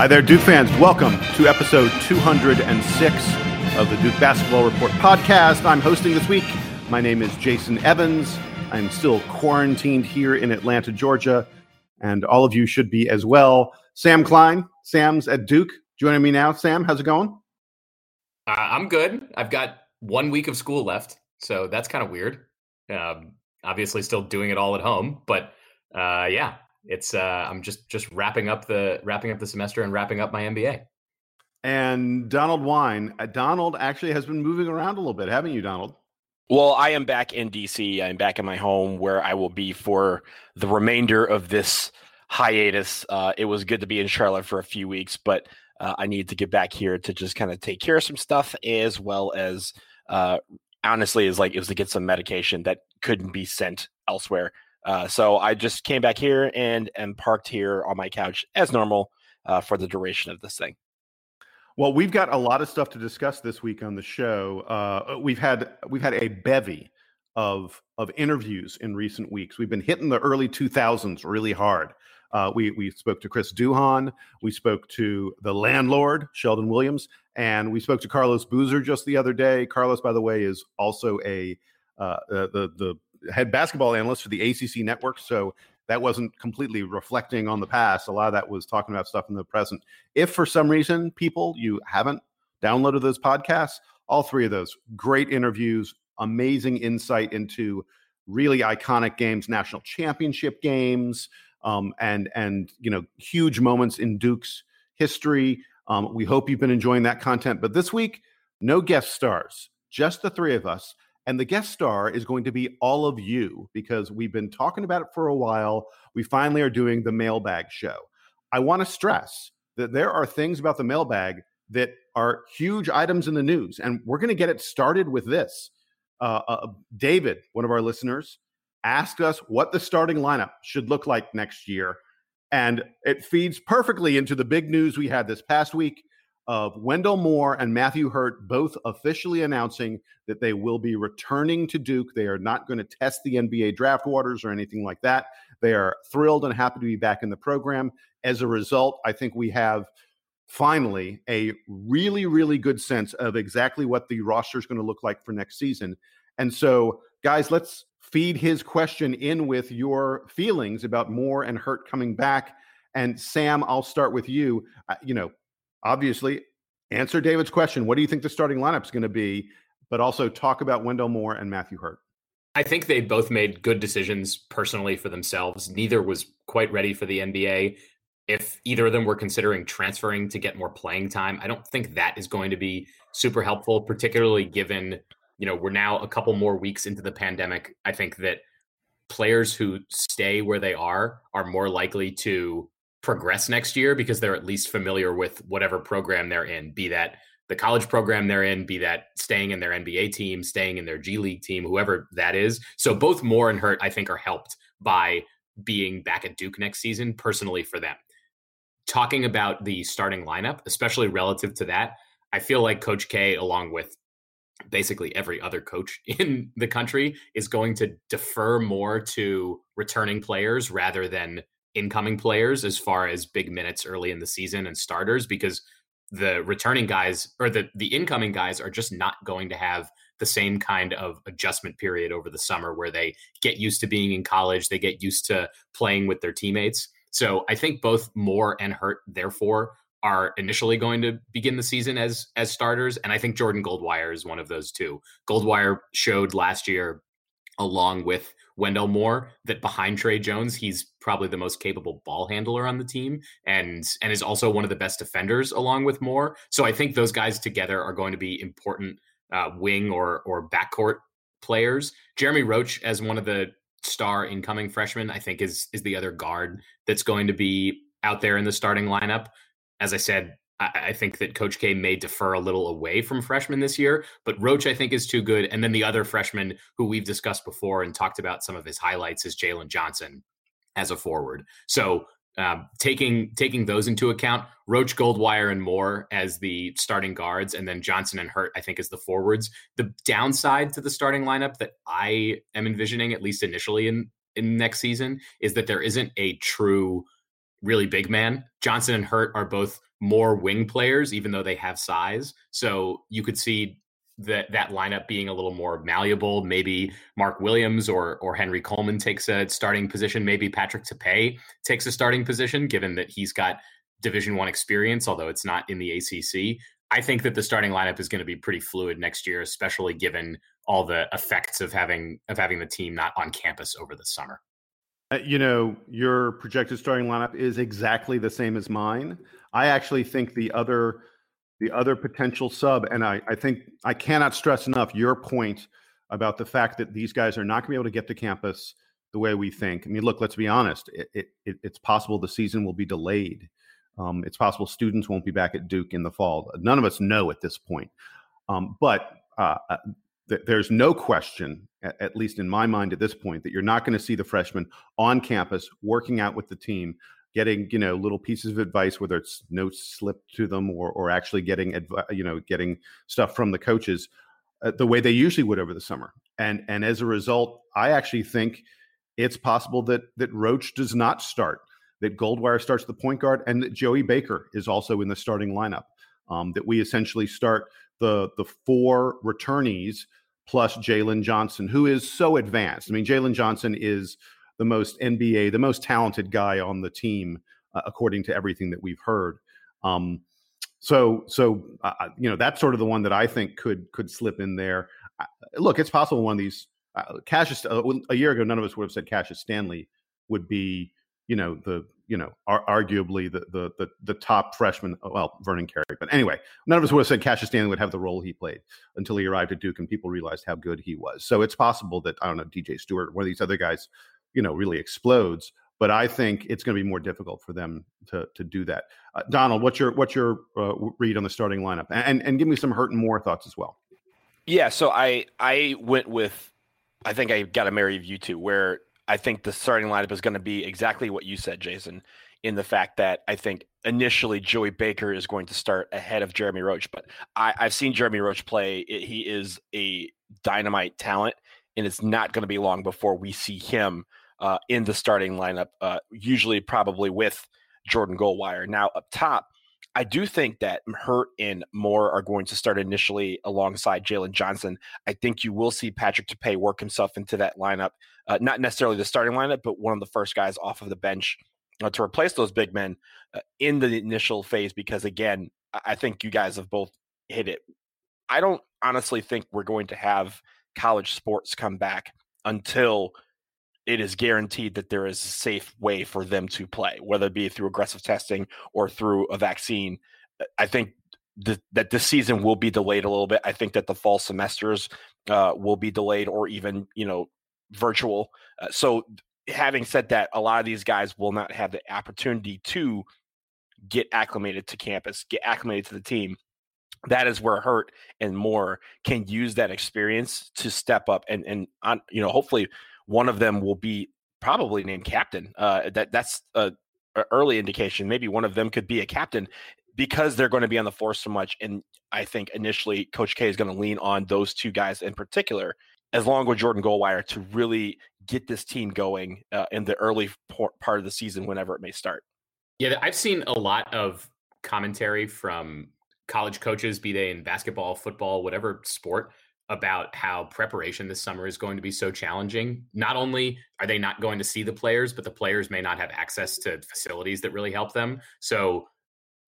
Hi there, Duke fans. Welcome to episode 206 of the Duke Basketball Report podcast. I'm hosting this week. My name is Jason Evans. I'm still quarantined here in Atlanta, Georgia, and all of you should be as well. Sam Klein, Sam's at Duke, joining me now. Sam, how's it going? Uh, I'm good. I've got one week of school left, so that's kind of weird. Um, obviously, still doing it all at home, but uh, yeah, it's uh, I'm just just wrapping up the wrapping up the semester and wrapping up my MBA. And Donald Wine, uh, Donald actually has been moving around a little bit, haven't you, Donald? Well, I am back in DC. I'm back in my home where I will be for the remainder of this hiatus. Uh, it was good to be in Charlotte for a few weeks, but uh, I need to get back here to just kind of take care of some stuff as well as uh, honestly is like it was to get some medication that couldn't be sent elsewhere. Uh, so I just came back here and am parked here on my couch as normal uh, for the duration of this thing. Well, we've got a lot of stuff to discuss this week on the show. Uh, we've had we've had a bevy of of interviews in recent weeks. We've been hitting the early 2000s really hard. Uh, we we spoke to Chris Duhon, we spoke to the landlord Shelden Williams, and we spoke to Carlos Boozer just the other day. Carlos, by the way, is also a uh, the the head basketball analyst for the ACC network. So that wasn't completely reflecting on the past. A lot of that was talking about stuff in the present. If for some reason, people, you haven't downloaded those podcasts, all three of those great interviews, amazing insight into really iconic games, national championship games, um, and and you know huge moments in Duke's history. Um, we hope you've been enjoying that content. But this week, no guest stars, just the three of us. And the guest star is going to be all of you because we've been talking about it for a while. We finally are doing the mailbag show. I want to stress that there are things about the mailbag that are huge items in the news, and we're going to get it started with this. Uh, uh, David, one of our listeners, asked us what the starting lineup should look like next year. And it feeds perfectly into the big news we had this past week of Wendell Moore and Matthew Hurt both officially announcing that they will be returning to Duke. They are not going to test the NBA draft waters or anything like that. They are thrilled and happy to be back in the program. As a result, I think we have finally a really, really good sense of exactly what the roster is going to look like for next season. And so, guys, let's feed his question in with your feelings about Moore and Hurt coming back. And Sam, I'll start with you. Uh, you know, obviously answer David's question. What do you think the starting lineup is going to be? But also talk about Wendell Moore and Matthew Hurt. I think they both made good decisions personally for themselves. Neither was quite ready for the NBA. If either of them were considering transferring to get more playing time, I don't think that is going to be super helpful, particularly given, you know, we're now a couple more weeks into the pandemic. I think that players who stay where they are are more likely to progress next year because they're at least familiar with whatever program they're in, be that the college program they're in, be that staying in their NBA team, staying in their G League team, whoever that is. So both Moore and Hurt, I think, are helped by being back at Duke next season personally for them. Talking about the starting lineup, especially relative to that, I feel like Coach K, along with basically every other coach in the country, is going to defer more to returning players rather than incoming players as far as big minutes early in the season and starters because the returning guys or the the incoming guys are just not going to have the same kind of adjustment period over the summer where they get used to being in college, they get used to playing with their teammates. So I think both Moore and Hurt therefore are initially going to begin the season as as starters and I think Jordan Goldwire is one of those two. Goldwire showed last year along with Wendell Moore that behind Tre Jones, he's probably the most capable ball handler on the team and and is also one of the best defenders along with Moore. So I think those guys together are going to be important uh, wing or or backcourt players. Jeremy Roach as one of the star incoming freshmen, I think is is the other guard that's going to be out there in the starting lineup. As I said, I, think that Coach K may defer a little away from freshmen this year, but Roach, I think, is too good. And then the other freshman who we've discussed before and talked about some of his highlights is Jalen Johnson as a forward. So um, taking taking those into account, Roach, Goldwire, and Moore as the starting guards, and then Johnson and Hurt, I think, as the forwards. The downside to the starting lineup that I am envisioning, at least initially in in next season, is that there isn't a true really big man. Johnson and Hurt are both more wing players, even though they have size. So you could see that that lineup being a little more malleable. Maybe Mark Williams or or Henry Coleman takes a starting position. Maybe Patrick Tape takes a starting position, given that he's got Division One experience, although it's not in the ACC. I think that the starting lineup is going to be pretty fluid next year, especially given all the effects of having of having the team not on campus over the summer. Uh, you know, your projected starting lineup is exactly the same as mine. I actually think the other the other potential sub, and I, I think I cannot stress enough your point about the fact that these guys are not going to be able to get to campus the way we think. I mean, look, let's be honest. It, it, it, it's possible the season will be delayed. Um, it's possible students won't be back at Duke in the fall. None of us know at this point. Um, but uh, uh th- there's no question, at, least in my mind at this point, that you're not going to see the freshmen on campus working out with the team, getting you know little pieces of advice, whether it's notes slipped to them or or actually getting adv- you know getting stuff from the coaches uh, the way they usually would over the summer. And and as a result, I actually think it's possible that that Roach does not start, that Goldwire starts the point guard, and that Joey Baker is also in the starting lineup. Um, that we essentially start the the four returnees plus Jalen Johnson, who is so advanced. I mean, Jalen Johnson is the most NBA, the most talented guy on the team, uh, according to everything that we've heard. Um, so, so uh, uh you know, that's sort of the one that I think could could slip in there. Uh, look, it's possible one of these. Uh, Cassius, uh, a year ago, none of us would have said Cassius Stanley would be, you know, the you know, ar- arguably the, the, the the top freshman. Uh, well, Vernon Carey, but anyway, none of us would have said Cassius Stanley would have the role he played until he arrived at Duke and people realized how good he was. So it's possible that I don't know DJ Steward, one of these other guys, you know, really explodes. But I think it's going to be more difficult for them to to do that. Uh, Donald, what's your what's your uh, read on the starting lineup, and and give me some Hurt and Moore thoughts as well. Yeah, so I I went with I think I got a marry of you two where I think the starting lineup is going to be exactly what you said, Jason, in the fact that I think initially Joey Baker is going to start ahead of Jeremy Roach. But I, have seen Jeremy Roach play. He is a dynamite talent, and it's not going to be long before we see him uh, in the starting lineup, uh, usually probably with Jordan Goldwire. Now, up top, I do think that Hurt and Moore are going to start initially alongside Jalen Johnson. I think you will see Patrick Tape work himself into that lineup, uh, not necessarily the starting lineup, but one of the first guys off of the bench uh, to replace those big men uh, in the initial phase. Because again, I think you guys have both hit it. I don't honestly think we're going to have college sports come back until it is guaranteed that there is a safe way for them to play, whether it be through aggressive testing or through a vaccine. I think th- that this season will be delayed a little bit. I think that the fall semesters uh, will be delayed or even, you know, virtual. Uh, so, having said that, a lot of these guys will not have the opportunity to get acclimated to campus, get acclimated to the team. That is where Hurt and Moore can use that experience to step up and and on you know hopefully one of them will be probably named captain. Uh, that that's a, a, early indication. Maybe one of them could be a captain because they're going to be on the floor so much. And I think initially Coach K is going to lean on those two guys in particular, as long with Jordan Goldwire, to really get this team going uh, in the early part of the season, whenever it may start. Yeah, I've seen a lot of commentary from college coaches, be they in basketball, football, whatever sport, about how preparation this summer is going to be so challenging. Not only are they not going to see the players, but the players may not have access to facilities that really help them. So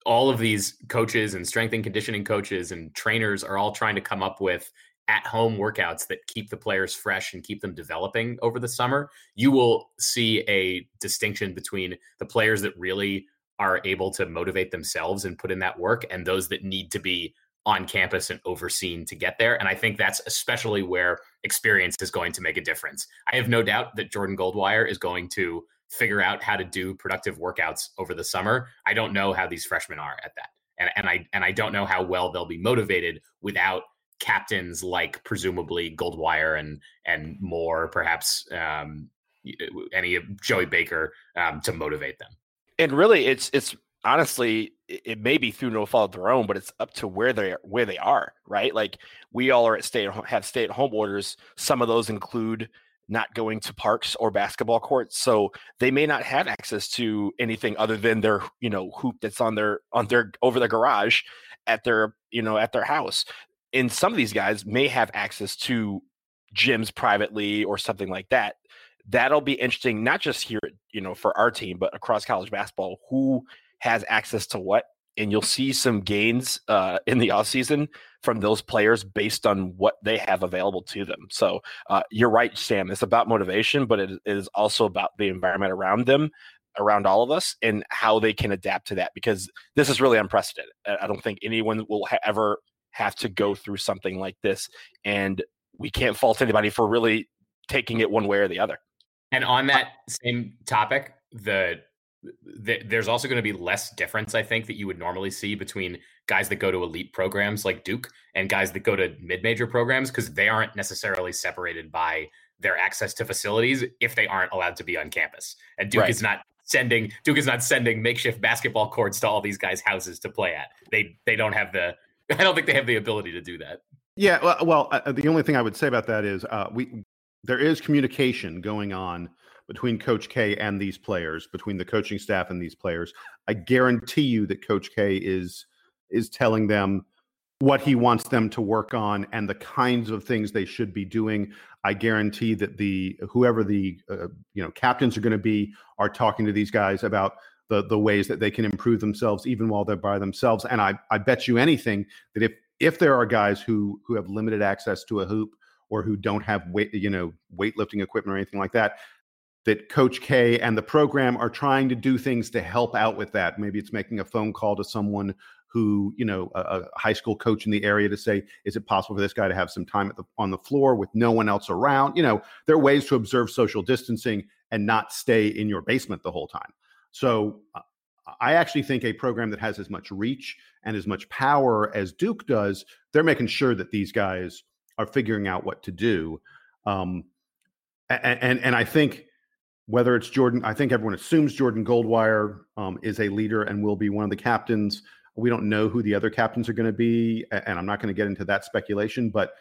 all of these coaches and strength and conditioning coaches and trainers are all trying to come up with at home workouts that keep the players fresh and keep them developing over the summer. You will see a distinction between the players that really are able to motivate themselves and put in that work and those that need to be on campus and overseen to get there. And I think that's especially where experience is going to make a difference. I have no doubt that Jordan Goldwire is going to figure out how to do productive workouts over the summer. I don't know how these freshmen are at that. And, and I and I don't know how well they'll be motivated without captains like presumably Goldwire and and more perhaps um, any Joey Baker um, to motivate them. And really, it's it's honestly, it may be through no fault of their own, but it's up to where they are, where they are, right? Like we all are at stay have stay at home orders. Some of those include not going to parks or basketball courts so they may not have access to anything other than their you know hoop that's on their on their over their garage at their you know at their house and some of these guys may have access to gyms privately or something like that that'll be interesting not just here you know for our team but across college basketball who has access to what and you'll see some gains uh, in the offseason from those players based on what they have available to them. So uh, you're right, Sam. It's about motivation, but it is also about the environment around them, around all of us, and how they can adapt to that because this is really unprecedented. I don't think anyone will ha- ever have to go through something like this. And we can't fault anybody for really taking it one way or the other. And on that same topic, the there's also going to be less difference, I think, that you would normally see between guys that go to elite programs like Duke and guys that go to mid-major programs because they aren't necessarily separated by their access to facilities if they aren't allowed to be on campus. And Duke right. is not sending Duke is not sending makeshift basketball courts to all these guys' houses to play at. They they don't have the I don't think they have the ability to do that. Yeah, well, well uh, the only thing I would say about that is uh, we there is communication going on between Coach K and these players, between the coaching staff and these players. I guarantee you that Coach K is is telling them what he wants them to work on and the kinds of things they should be doing. I guarantee that the whoever the uh, you know captains are going to be are talking to these guys about the the ways that they can improve themselves even while they're by themselves. And I I bet you anything that if if there are guys who who have limited access to a hoop or who don't have weight you know weightlifting equipment or anything like that, that Coach K and the program are trying to do things to help out with that. Maybe it's making a phone call to someone who, you know, a, a, high school coach in the area to say, is it possible for this guy to have some time the, on the floor with no one else around? You know, there are ways to observe social distancing and not stay in your basement the whole time. So uh, I actually think a program that has as much reach and as much power as Duke does, they're making sure that these guys are figuring out what to do. Um, and, and, and I think whether it's Jordan, I think everyone assumes Jordan Goldwire um, is a leader and will be one of the captains. We don't know who the other captains are going to be, and I'm not going to get into that speculation. But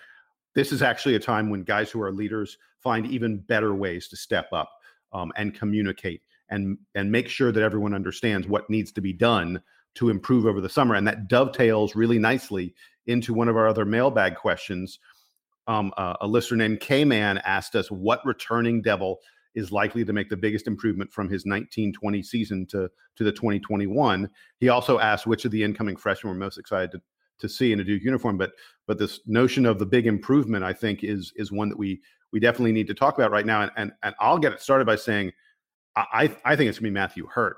this is actually a time when guys who are leaders find even better ways to step up um, and communicate and and make sure that everyone understands what needs to be done to improve over the summer. And that dovetails really nicely into one of our other mailbag questions. Um, uh, a listener named K Man asked us, "What returning devil?" Is likely to make the biggest improvement from his 1920 season to, to the 2021. He also asked which of the incoming freshmen we're most excited to, to see in a Duke uniform. But but this notion of the big improvement, I think, is is one that we we definitely need to talk about right now. And and, and I'll get it started by saying I I think it's gonna be Matthew Hurt,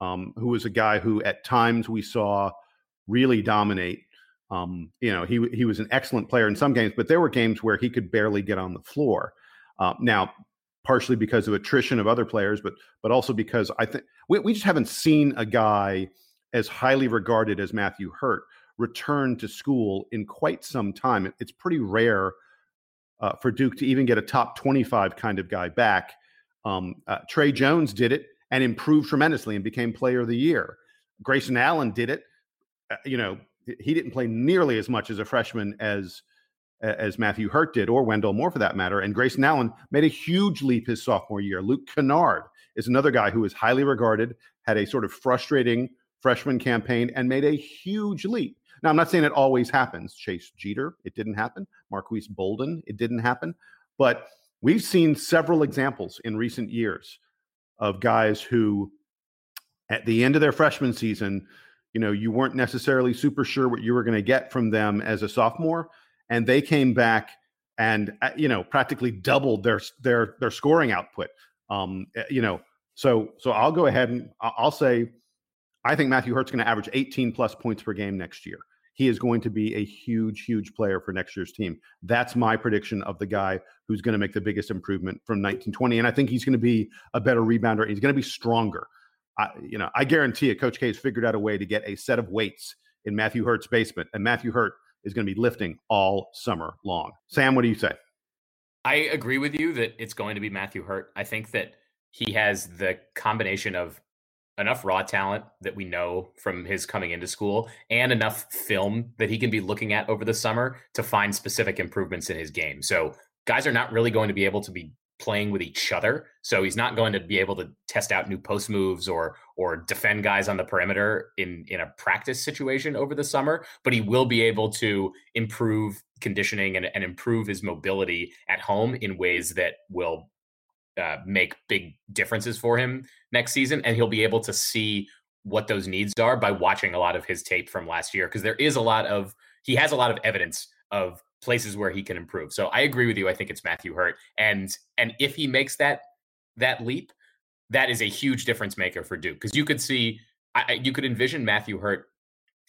um, who was a guy who at times we saw really dominate. Um, you know, he he was an excellent player in some games, but there were games where he could barely get on the floor. Uh, now, partially because of attrition of other players, but but also because I think we, we just haven't seen a guy as highly regarded as Matthew Hurt return to school in quite some time. It, it's pretty rare uh, for Duke to even get a top 25 kind of guy back. Um, uh, Tre Jones did it and improved tremendously and became player of the year. Grayson Allen did it. Uh, you know, he didn't play nearly as much as a freshman as as Matthew Hurt did, or Wendell Moore for that matter. And Grayson Allen made a huge leap his sophomore year. Luke Kennard is another guy who is highly regarded, had a sort of frustrating freshman campaign, and made a huge leap. Now, I'm not saying it always happens. Chase Jeter, it didn't happen. Marques Bolden, it didn't happen. But we've seen several examples in recent years of guys who, at the end of their freshman season, you know, you weren't necessarily super sure what you were going to get from them as a sophomore and they came back and uh, you know practically doubled their their their scoring output. Um, eh, you know, so so I'll go ahead and I'll say I think Matthew Hurt's going to average 18 plus points per game next year. He is going to be a huge, huge player for next year's team. That's my prediction of the guy who's going to make the biggest improvement from 1920. And I think he's going to be a better rebounder. He's going to be stronger. I, you know, I guarantee it. Coach K has figured out a way to get a set of weights in Matthew Hurt's basement, and Matthew Hurt is going to be lifting all summer long. Sam, what do you say? I agree with you that it's going to be Matthew Hurt. I think that he has the combination of enough raw talent that we know from his coming into school and enough film that he can be looking at over the summer to find specific improvements in his game. So guys are not really going to be able to be playing with each other. So he's not going to be able to test out new post moves or or defend guys on the perimeter in in a practice situation over the summer, but he will be able to improve conditioning and, and improve his mobility at home in ways that will uh, make big differences for him next season, and he'll be able to see what those needs are by watching a lot of his tape from last year because there is a lot of he has a lot of evidence of places where he can improve. So I agree with you. I think it's Matthew Hurt, and and if he makes that that leap, that is a huge difference maker for Duke because you could see I, you could envision Matthew Hurt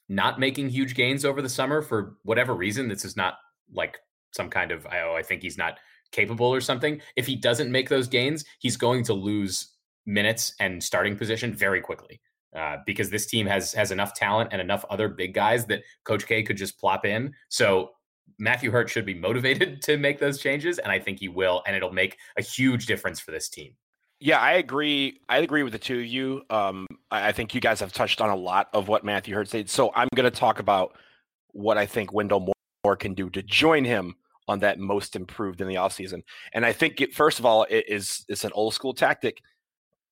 not making huge gains over the summer for whatever reason. This is not like some kind of oh I think he's not capable or something. If he doesn't make those gains, he's going to lose minutes and starting position very quickly. Uh, because this team has has enough talent and enough other big guys that Coach K could just plop in. So Matthew Hurt should be motivated to make those changes, and I think he will, and it'll make a huge difference for this team. Yeah, I agree. I agree with the two of you. Um, I, I think you guys have touched on a lot of what Matthew Hurt said. So I'm going to talk about what I think Wendell Moore can do to join him on that most improved in the offseason. And I think, it, first of all, it is it's an old school tactic.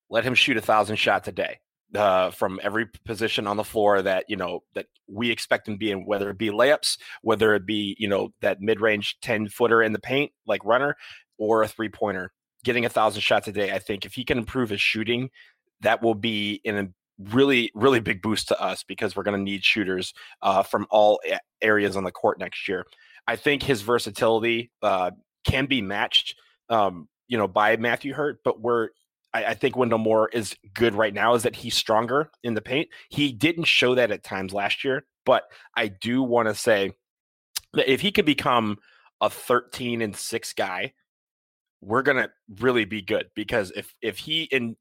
Let him shoot a thousand shots a day uh, from every position on the floor that you know that we expect him to be in, whether it be layups, whether it be you know that mid range ten footer in the paint like runner, or a three pointer. Getting a thousand shots a day, I think if he can improve his shooting, that will be in a really really big boost to us because we're going to need shooters uh, from all areas on the court next year. I think his versatility uh, can be matched, um, you know, by Matthew Hurt, but we're I, I, think Wendell Moore is good right now is that he's stronger in the paint. He didn't show that at times last year, but I do want to say that if he could become a 13 and 6 guy, we're gonna really be good because if if he in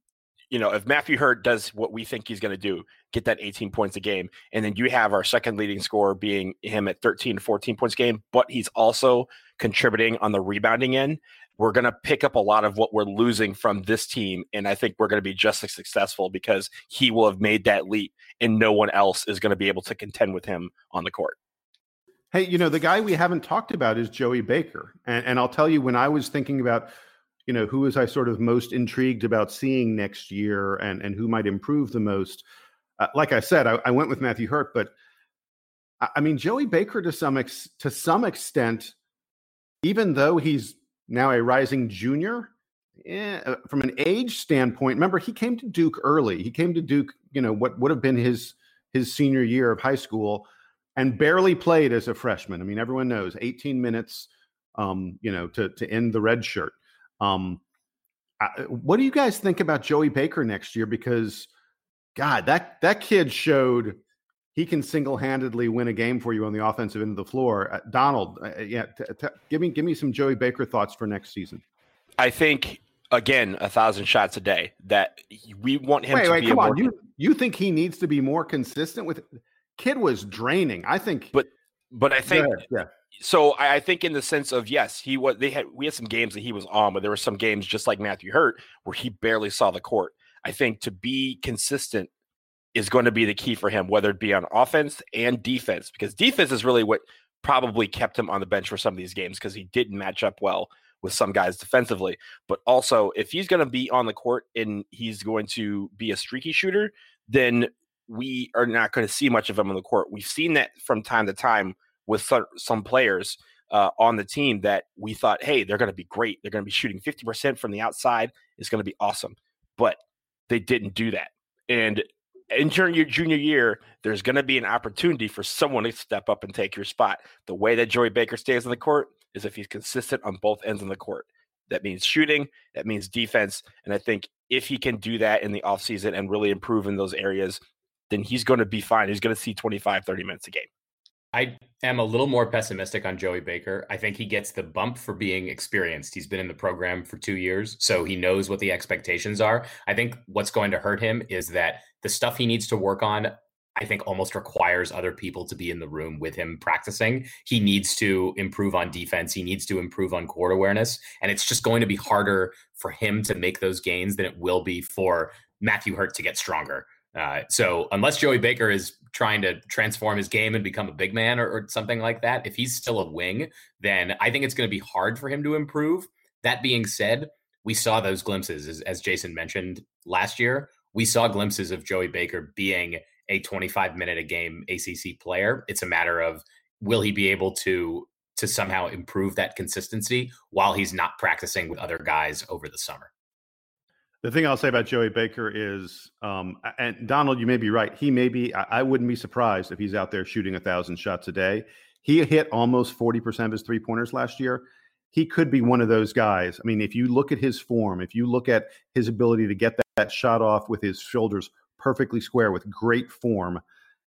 you know if Matthew Hurt does what we think he's gonna do, get that 18 points a game, and then you have our second leading scorer being him at 13 14 points a game, but he's also contributing on the rebounding end we're going to pick up a lot of what we're losing from this team. And I think we're going to be just as successful because he will have made that leap and no one else is going to be able to contend with him on the court. Hey, you know, the guy we haven't talked about is Joey Baker. And, and I'll tell you, when I was thinking about, you know, who was I sort of most intrigued about seeing next year and, and who might improve the most, uh, like I said, I, I went with Matthew Hurt, but I, I mean, Joey Baker to some ex, to some extent, even though he's now a rising junior. Yeah, from an age standpoint, remember he came to Duke early. He came to Duke, you know, what would have been his his senior year of high school, and barely played as a freshman. I mean, everyone knows 18 minutes, um, you know, to to end the red shirt. Um, I, what do you guys think about Joey Baker next year? Because, God, that that kid showed he can single-handedly win a game for you on the offensive end of the floor. Uh, Donald, uh, uh yeah, t- t- give me give me some Joey Baker thoughts for next season. I think again a thousand shots a day. That we want him wait, to wait, be. Come on, you you think he needs to be more consistent with? Kid was draining. I think, but but I think yeah. yeah. So I, I think in the sense of yes, he was. They had we had some games that he was on, but there were some games just like Matthew Hurt where he barely saw the court. I think to be consistent is going to be the key for him, whether it be on offense and defense, because defense is really what probably kept him on the bench for some of these games because he didn't match up well with some guys defensively. But also, if he's going to be on the court and he's going to be a streaky shooter, then we are not going to see much of him on the court. We've seen that from time to time with some players uh, on the team that we thought, hey, they're going to be great. They're going to be shooting 50% from the outside. It's going to be awesome. But they didn't do that. And entering your junior year, there's going to be an opportunity for someone to step up and take your spot. The way that Joey Baker stays on the court is if he's consistent on both ends of the court. That means shooting, that means defense. And I think if he can do that in the offseason and really improve in those areas, then he's going to be fine. He's going to see 25, 30 minutes a game. I am a little more pessimistic on Joey Baker. I think he gets the bump for being experienced. He's been in the program for two years, so he knows what the expectations are. I think what's going to hurt him is that the stuff he needs to work on, I think almost requires other people to be in the room with him practicing. He needs to improve on defense. He needs to improve on court awareness. And it's just going to be harder for him to make those gains than it will be for Matthew Hurt to get stronger. Uh, so unless Joey Baker is trying to transform his game and become a big man or, or something like that, if he's still a wing, then I think it's going to be hard for him to improve. That being said, we saw those glimpses, as, as Jason mentioned last year. We saw glimpses of Joey Baker being a 25 minute a game ACC player. It's a matter of will he be able to to somehow improve that consistency while he's not practicing with other guys over the summer. The thing I'll say about Joey Baker is, um, and Donald, you may be right. He may be. I, I wouldn't be surprised if he's out there shooting a thousand shots a day. He hit almost forty percent of his three pointers last year he could be one of those guys. I mean, if you look at his form, if you look at his ability to get that, that, shot off with his shoulders perfectly square with great form,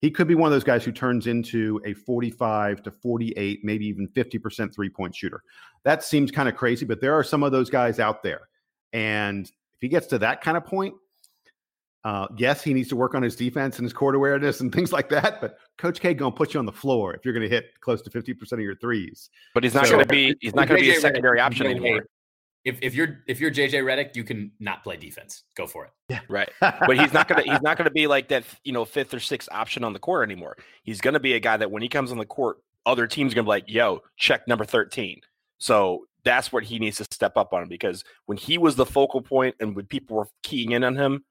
he could be one of those guys who turns into a 45 to 48, maybe even 50% three point shooter. That seems kind of crazy, but there are some of those guys out there. And if he gets to that kind of point, uh, yes, he needs to work on his defense and his court awareness and things like that. But Coach K going to put you on the floor if you're going to hit close to fifty percent of your threes. But he's not so, going to be. He's not going to be a secondary option anymore. If, if you're if you're JJ Redick, you can not play defense. Go for it. Yeah, right. but he's not gonna he's not gonna be like that. You know, fifth or sixth option on the court anymore. He's gonna be a guy that when he comes on the court, other teams gonna be like, "Yo, check number 13. So that's what he needs to step up on because when he was the focal point and when people were keying in on him,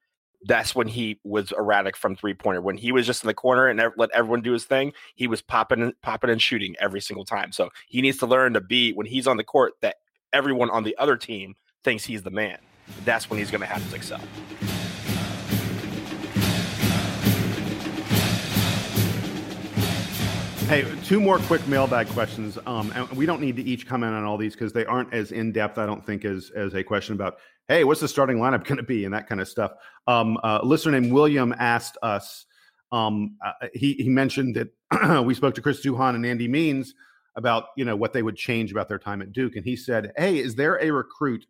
that's when he was erratic from three pointer. When he was just in the corner and let everyone do his thing, he was popping and popping and shooting every single time. So he needs to learn to be when he's on the court that everyone on the other team thinks he's the man. That's when he's going to have to excel. Hey, two more quick mailbag questions. Um, and we don't need to each comment on all these because they aren't as in depth, I don't think, as as a question about, hey, what's the starting lineup going to be and that kind of stuff. Um, uh, a listener named William asked us. Um, uh, he he mentioned that we spoke to Chris Duhon and Andy Means about you know what they would change about their time at Duke, and he said, hey, is there a recruit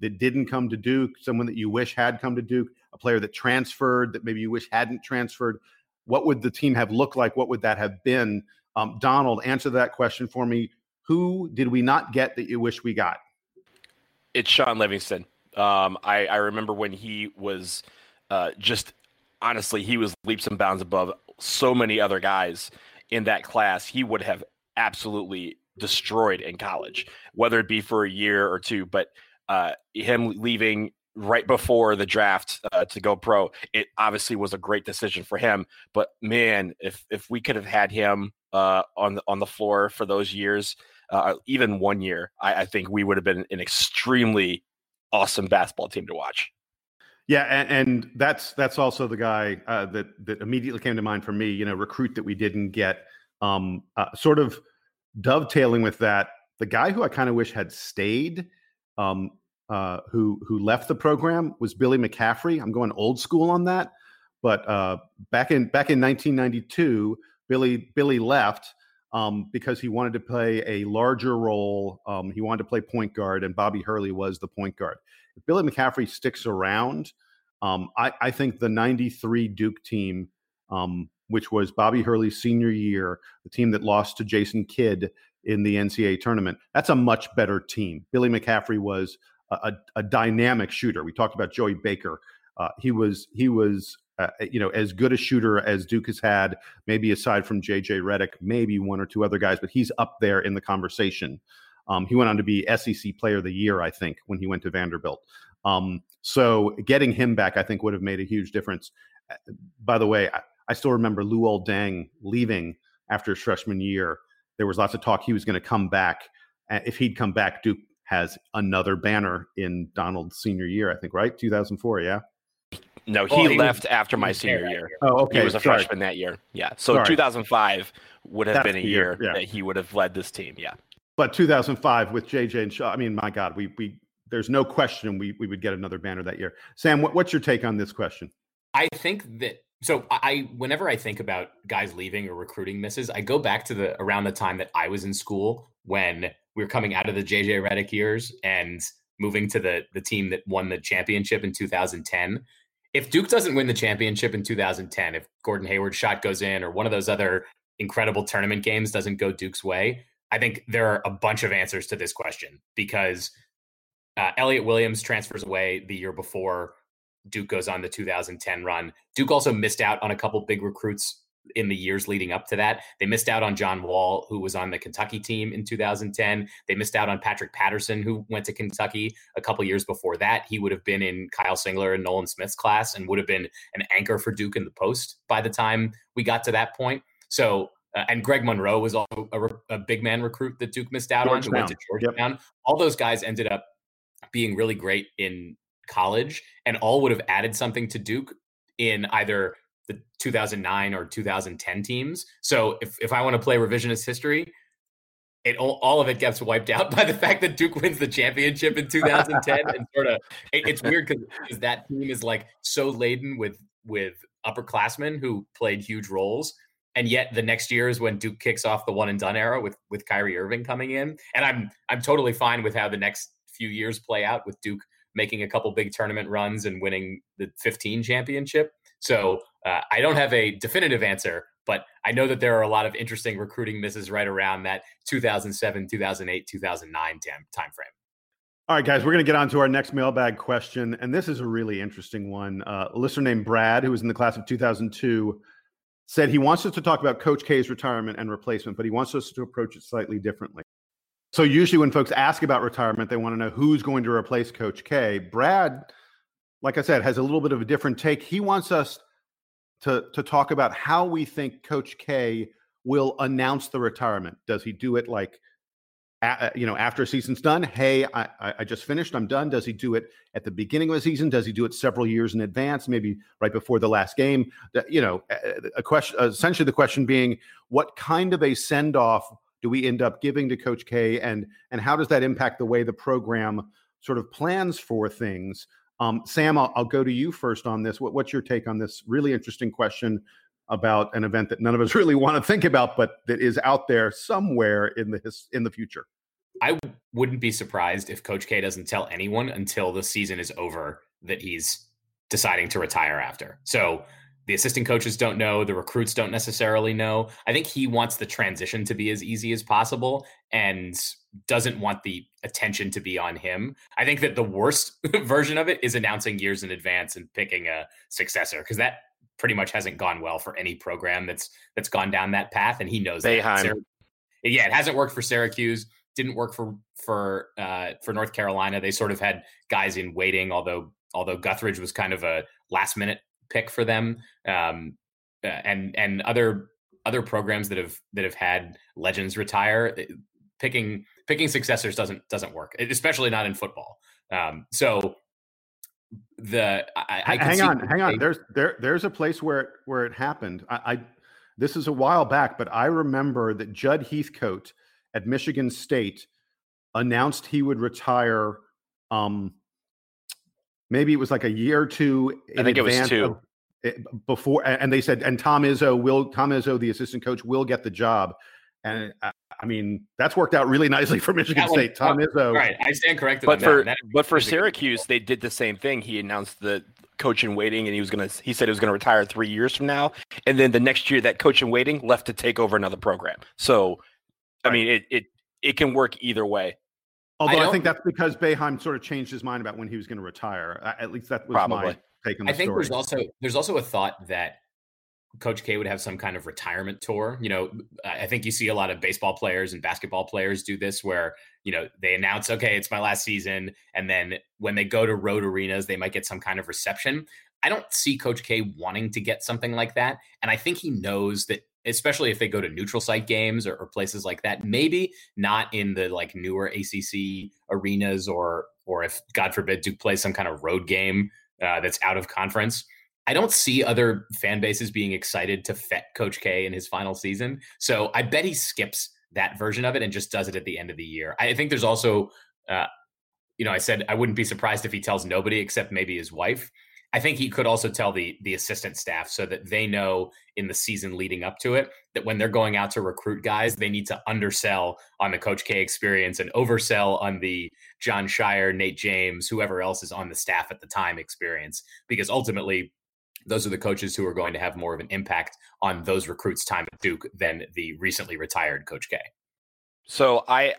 that didn't come to Duke, someone that you wish had come to Duke, a player that transferred that maybe you wish hadn't transferred? What would the team have looked like? What would that have been? Um, Donald, answer that question for me. Who did we not get that you wish we got? It's Shaun Livingston. Um, I, I, remember when he was uh, just honestly, he was leaps and bounds above so many other guys in that class. He would have absolutely destroyed in college, whether it be for a year or two. But uh, him leaving right before the draft uh, to go pro, it obviously was a great decision for him. But man, if if we could have had him uh, on the, on the floor for those years, uh, even one year, I, I think we would have been an extremely awesome basketball team to watch. Yeah, and, and that's that's also the guy uh, that that immediately came to mind for me. You know, recruit that we didn't get. Um, uh, sort of dovetailing with that, the guy who I kind of wish had stayed, um, uh, who who left the program was Billy McCaffrey. I'm going old school on that, but uh, back in back in 1992, Billy Billy left um, because he wanted to play a larger role. Um, he wanted to play point guard, and Bobby Hurley was the point guard. If Billy McCaffrey sticks around, um, I, I, think the '93 Duke team, um, which was Bobby Hurley's senior year, the team that lost to Jason Kidd in the NCAA tournament, that's a much better team. Billy McCaffrey was a, a, a dynamic shooter. We talked about Joey Baker. Uh, he was he was uh, you know, as good a shooter as Duke has had, maybe aside from JJ Redick, maybe one or two other guys, but he's up there in the conversation. Um, he went on to be SEC Player of the Year, I think, when he went to Vanderbilt. Um, so getting him back, I think, would have made a huge difference. Uh, by the way, I still remember Luol Deng leaving after his freshman year. There was lots of talk he was going to come back. If he'd come back, Duke has another banner in Donald's senior year, I think, right? 2004, yeah. No, he, oh, he left was, after my senior year. year. Oh, okay. He was a Sorry. freshman that year. Yeah. So Sorry. 2005 would have That's been a year, year. Yeah. that he would have led this team. Yeah. But 2005 with JJ and Shaw, I mean, my God, we we there's no question we we would get another banner that year. Sam, what, what's your take on this question? I think that so I whenever I think about guys leaving or recruiting misses, I go back to the around the time that I was in school when we were coming out of the JJ Redick years and moving to the the team that won the championship in 2010 if Duke doesn't win the championship in 2010, if Gordon Hayward's shot goes in or one of those other incredible tournament games doesn't go Duke's way, I think there are a bunch of answers to this question because uh, Elliot Williams transfers away the year before Duke goes on the 2010 run. Duke also missed out on a couple big recruits in the years leading up to that. They missed out on John Wall, who was on the Kentucky team in 2010. They missed out on Patrick Patterson, who went to Kentucky a couple years before that. He would have been in Kyle Singler and Nolan Smith's class and would have been an anchor for Duke in the post by the time we got to that point. So, uh, and Greg Monroe was also a, a, big man recruit that Duke missed out Georgetown. on, who went to Georgetown. Yep. All those guys ended up being really great in college and all would have added something to Duke in either the 2009 or 2010 teams. So if, if I want to play revisionist history, it all, all of it gets wiped out by the fact that Duke wins the championship in 2010 and sort of it, it's weird because that team is like so laden with with upperclassmen who played huge roles and yet the next year is when Duke kicks off the one and done era with with Kyrie Irving coming in and I'm I'm totally fine with how the next few years play out with Duke making a couple big tournament runs and winning the 15 championship so uh, I don't have a definitive answer, but I know that there are a lot of interesting recruiting misses right around that 2007, 2008, 2009 time frame. All right, guys, we're going to get on to our next mailbag question. And this is a really interesting one. Uh, a listener named Brad, who was in the class of 2002, said he wants us to talk about Coach K's retirement and replacement, but he wants us to approach it slightly differently. So, usually when folks ask about retirement, they want to know who's going to replace Coach K. Brad like I said, has a little bit of a different take. He wants us to to talk about how we think Coach K will announce the retirement. Does he do it like, you know, after a season's done? Hey, I, I just finished. I'm done. Does he do it at the beginning of a season? Does he do it several years in advance? Maybe right before the last game. You know, a question. Essentially, the question being, what kind of a send off do we end up giving to Coach K, and and how does that impact the way the program sort of plans for things? Um, Sam, I'll, I'll, go to you first on this. What, what's your take on this really interesting question about an event that none of us really want to think about, but that is out there somewhere in the his, in the future? I wouldn't be surprised if Coach K doesn't tell anyone until the season is over that he's deciding to retire after. So the assistant coaches don't know, the recruits don't necessarily know. I think he wants the transition to be as easy as possible and doesn't want the attention to be on him. I think that the worst version of it is announcing years in advance and picking a successor because that pretty much hasn't gone well for any program that's that's gone down that path and he knows Boeheim. that. yeah, it hasn't worked for Syracuse, didn't work for for uh for North Carolina. They sort of had guys in waiting although although Guthridge was kind of a last minute pick for them. Um, and and other other programs that have that have had legends retire, eh, picking picking successors doesn't doesn't work, especially not in football. Um, so the I, I hang on, hang on. There's there there's a place where it, where it happened. I, I this is a while back, but I remember that Judd Heathcote at Michigan State announced he would retire um, maybe it was like a year or two. I think it was two. Of, before, and they said, and Tom Izzo will, Tom Izzo, the assistant coach, will get the job. And I, I mean, that's worked out really nicely for Michigan that State. Tom Izzo, right? I stand corrected. But for that. but for Syracuse, they did the same thing. He announced the coach in waiting, and he was gonna. He said he was gonna retire three years from now, and then the next year, that coach in waiting left to take over another program. So, I mean, it it it can work either way. Although I, I think that's because Boeheim sort of changed his mind about when he was going to retire. At least that was Probably. my take on the I think story. there's also there's also a thought that Coach K would have some kind of retirement tour. You know, I think you see a lot of baseball players and basketball players do this where, you know, they announce, okay, it's my last season. And then when they go to road arenas, they might get some kind of reception. I don't see Coach K wanting to get something like that. And I think he knows that especially if they go to neutral site games or, or, places like that. Maybe not in the like newer ACC arenas, or or if God forbid Duke plays some kind of road game uh, that's out of conference. I don't see other fan bases being excited to fet Coach K in his final season. So I bet he skips that version of it and just does it at the end of the year. I think there's also, uh, you know, I said I wouldn't be surprised if he tells nobody except maybe his wife. I think he could also tell the the assistant staff so that they know in the season leading up to it that when they're going out to recruit guys, they need to undersell on the Coach K experience and oversell on the Jon Scheyer, Nate James, whoever else is on the staff at the time experience, because ultimately those are the coaches who are going to have more of an impact on those recruits' time at Duke than the recently retired Coach K. So I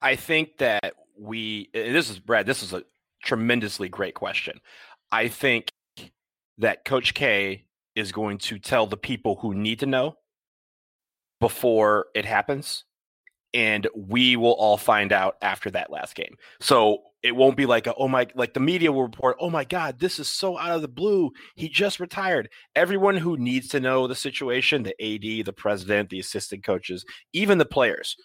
I think that we this is Brad. This is a tremendously great question. I think that Coach K is going to tell the people who need to know before it happens and we will all find out after that last game. So it won't be like a, oh my like the media will report, oh my god, this is so out of the blue. He just retired. Everyone who needs to know the situation, the AD, the president, the assistant coaches, even the players,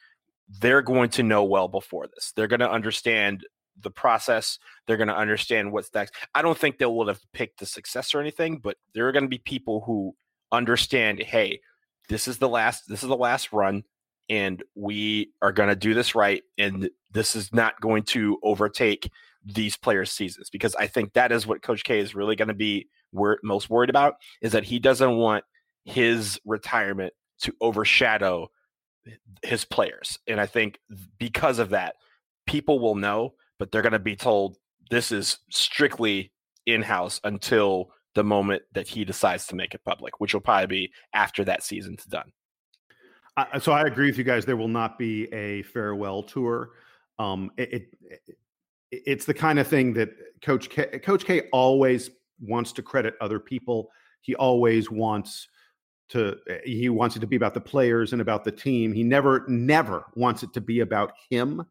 they're going to know well before this. They're going to understand the process. They're going to understand what's next. I don't think they will have picked the success or anything, but there are going to be people who understand, hey, this is the last this is the last run and we are going to do this right and this is not going to overtake these players seasons because i think that is what coach k is really going to be wor- most worried about is that he doesn't want his retirement to overshadow his players and i think because of that people will know but they're going to be told this is strictly in-house until the moment that he decides to make it public which will probably be after that season's done I, so I agree with you guys. There will not be a farewell tour. Um, it, it, it's the kind of thing that Coach K, Coach K always wants to credit other people. He always wants to he wants it to be about the players and about the team. He never never wants it to be about him.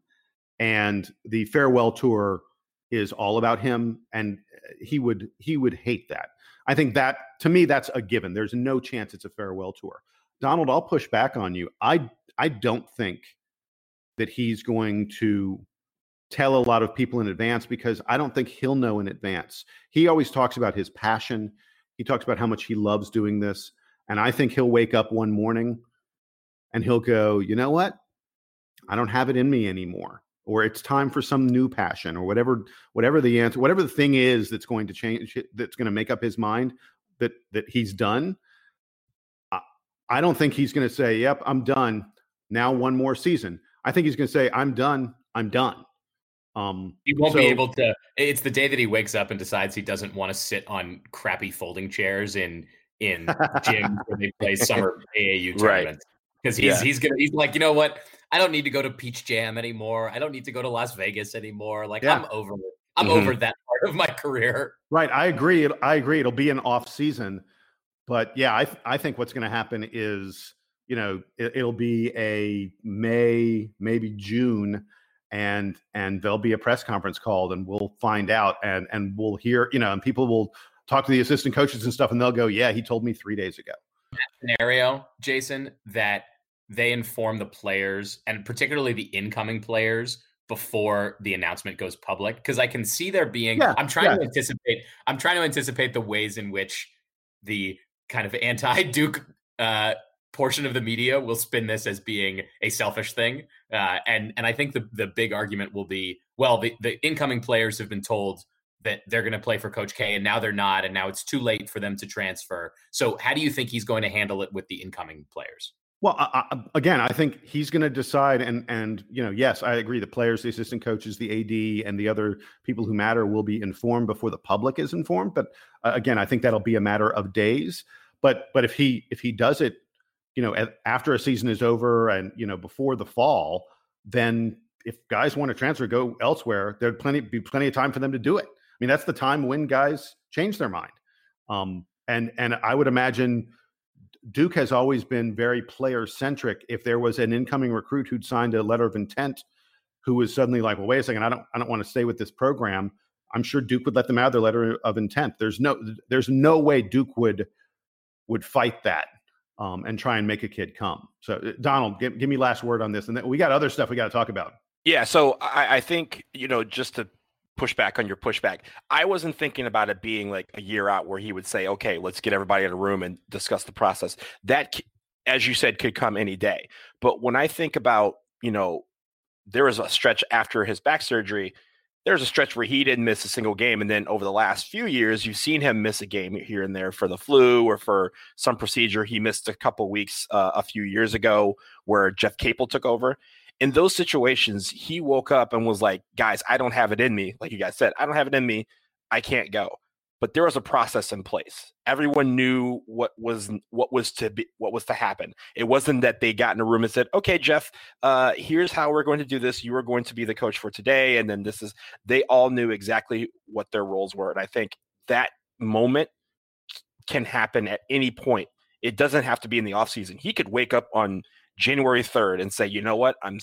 And the farewell tour is all about him and uh, he would he would hate that. I think that to me that's a given. There's no chance it's a farewell tour. Donald, I'll push back on you. I I don't think that he's going to tell a lot of people in advance because I don't think he'll know in advance. He always talks about his passion. He talks about how much he loves doing this. And I think he'll wake up one morning and he'll go, you know what? I don't have it in me anymore. Or it's time for some new passion or whatever, whatever the answer, whatever the thing is that's going to change, that's going to make up his mind that that he's done. I don't think he's going to say, "Yep, I'm done." Now one more season. I think he's going to say, "I'm done. I'm done." Um, he won't so, be able to. It's the day that he wakes up and decides he doesn't want to sit on crappy folding chairs in in gyms where they play summer AAU tournaments. Because he's yeah. he's gonna he's like, you know what? I don't need to go to Peach Jam anymore. I don't need to go to Las Vegas anymore. Like yeah. I'm over it. I'm mm-hmm. over that part of my career. Right. I agree. I agree. It'll be an off season. But yeah, I th- I think what's going to happen is you know it, will be a May maybe June, and and there'll be a press conference called, and we'll find out, and and we'll hear you know, and people will talk to the assistant coaches and stuff, and they'll go, yeah, he told me three days ago. That scenario, Jason, that they inform the players and particularly the incoming players before the announcement goes public because I can see there being yeah, I'm trying yeah. to anticipate I'm trying to anticipate the ways in which the kind of anti Duke uh, portion of the media will spin this as being a selfish thing, uh, and and I think the the big argument will be, well, the the incoming players have been told that they're going to play for Coach K, and now they're not, and now it's too late for them to transfer. So, how do you think he's going to handle it with the incoming players? Well, I, I, again, I think he's going to decide, and and you know, yes, I agree. The players, the assistant coaches, the AD, and the other people who matter will be informed before the public is informed. But uh, again, I think that'll be a matter of days. But but if he if he does it, you know, at, after a season is over and you know before the fall, then if guys want to transfer, go elsewhere, there'd plenty be plenty of time for them to do it. I mean, that's the time when guys change their mind. Um, and and I would imagine Duke has always been very player centric. If there was an incoming recruit who'd signed a letter of intent, who was suddenly like, "Well, wait a second, I don't, I don't want to stay with this program," I'm sure Duke would let them out their letter of intent. There's no, there's no way Duke would would fight that um, and try and make a kid come. So, uh, Donald, give, give me last word on this, and then we got other stuff we got to talk about. Yeah, so I, I think you know just to push back on your pushback. I wasn't thinking about it being like a year out where he would say, okay, let's get everybody in a room and discuss the process. That, as you said, could come any day. But when I think about, you know, there was a stretch after his back surgery, there's a stretch where he didn't miss a single game. And then over the last few years, you've seen him miss a game here and there for the flu or for some procedure. He missed a couple weeks uh, a few years ago where Jeff Capel took over in those situations, he woke up and was like, guys, I don't have it in me. Like you guys said, I don't have it in me. I can't go. But there was a process in place. Everyone knew what was what was to be what was to happen. It wasn't that they got in a room and said, "Okay, Jeff, uh, here's how we're going to do this. You are going to be the coach for today." And then this is. They all knew exactly what their roles were, and I think that moment can happen at any point. It doesn't have to be in the offseason. He could wake up on January 3rd and say, you know what, I'm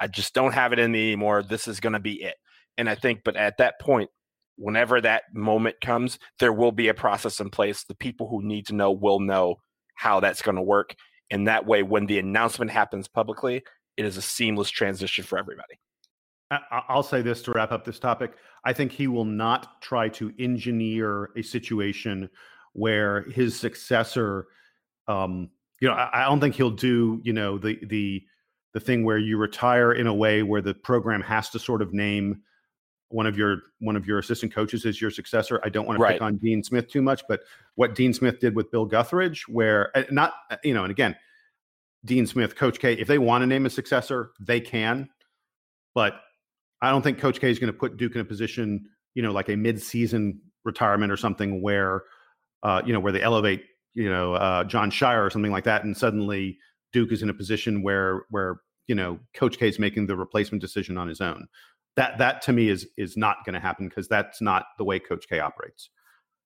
I just don't have it in me anymore. This is going to be it. And I think, but at that point, whenever that moment comes, there will be a process in place. The people who need to know will know how that's going to work. And that way, when the announcement happens publicly, it is a seamless transition for everybody. I'll say this to wrap up this topic. I think he will not try to engineer a situation where his successor, um, you know, I, I don't think he'll do, you know, the the the thing where you retire in a way where the program has to sort of name one of your one of your assistant coaches as your successor. I don't want to right. pick on Dean Smith too much, but what Dean Smith did with Bill Guthridge, where not uh, you know, and again, Dean Smith, Coach K, if they want to name a successor, they can, but I don't think Coach K is going to put Duke in a position, you know, like a mid-season retirement or something where, uh, you know, where they elevate, you know, uh, Jon Scheyer or something like that, and suddenly Duke is in a position where where you know Coach K is making the replacement decision on his own. That that to me is is not going to happen because that's not the way Coach K operates.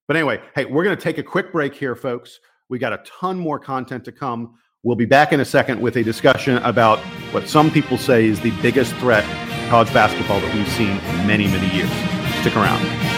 But anyway, hey, we're going to take a quick break here, folks. We got a ton more content to come. We'll be back in a second with a discussion about what some people say is the biggest threat to college basketball that we've seen in many, many years. Stick around.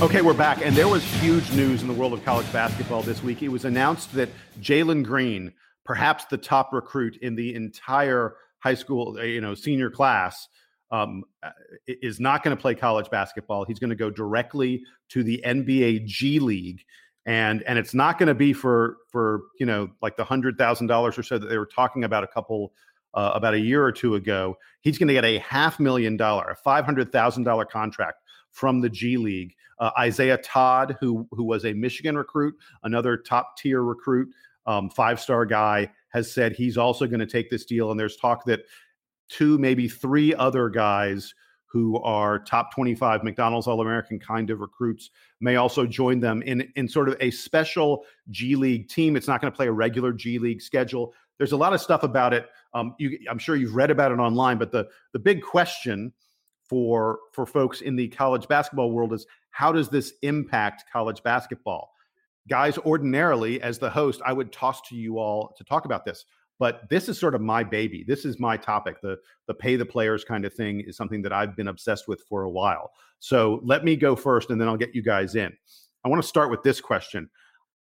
Okay, we're back, and there was huge news in the world of college basketball this week. It was announced that Jalen Green, perhaps the top recruit in the entire high school, uh, you know, senior class, um, uh, is not going to play college basketball. He's going to go directly to the NBA G League, and and it's not going to be for for you know like the hundred thousand dollars or so that they were talking about a couple uh, about a year or two ago. He's going to get a half million dollar, a five hundred thousand dollar contract from the G League. Uh, Isaiah Todd, who who was a Michigan recruit, another top tier recruit, um, five star guy, has said he's also going to take this deal. And there's talk that two, maybe three other guys who are top 25 McDonald's All American kind of recruits may also join them in, in sort of a special G League team. It's not going to play a regular G League schedule. There's a lot of stuff about it. Um, you, I'm sure you've read about it online, but the, the big question for for folks in the college basketball world is how does this impact college basketball? Guys, ordinarily, as the host, I would toss to you all to talk about this. But this is sort of my baby. This is my topic. The the pay the players kind of thing is something that I've been obsessed with for a while. So let me go first, and then I'll get you guys in. I want to start with this question: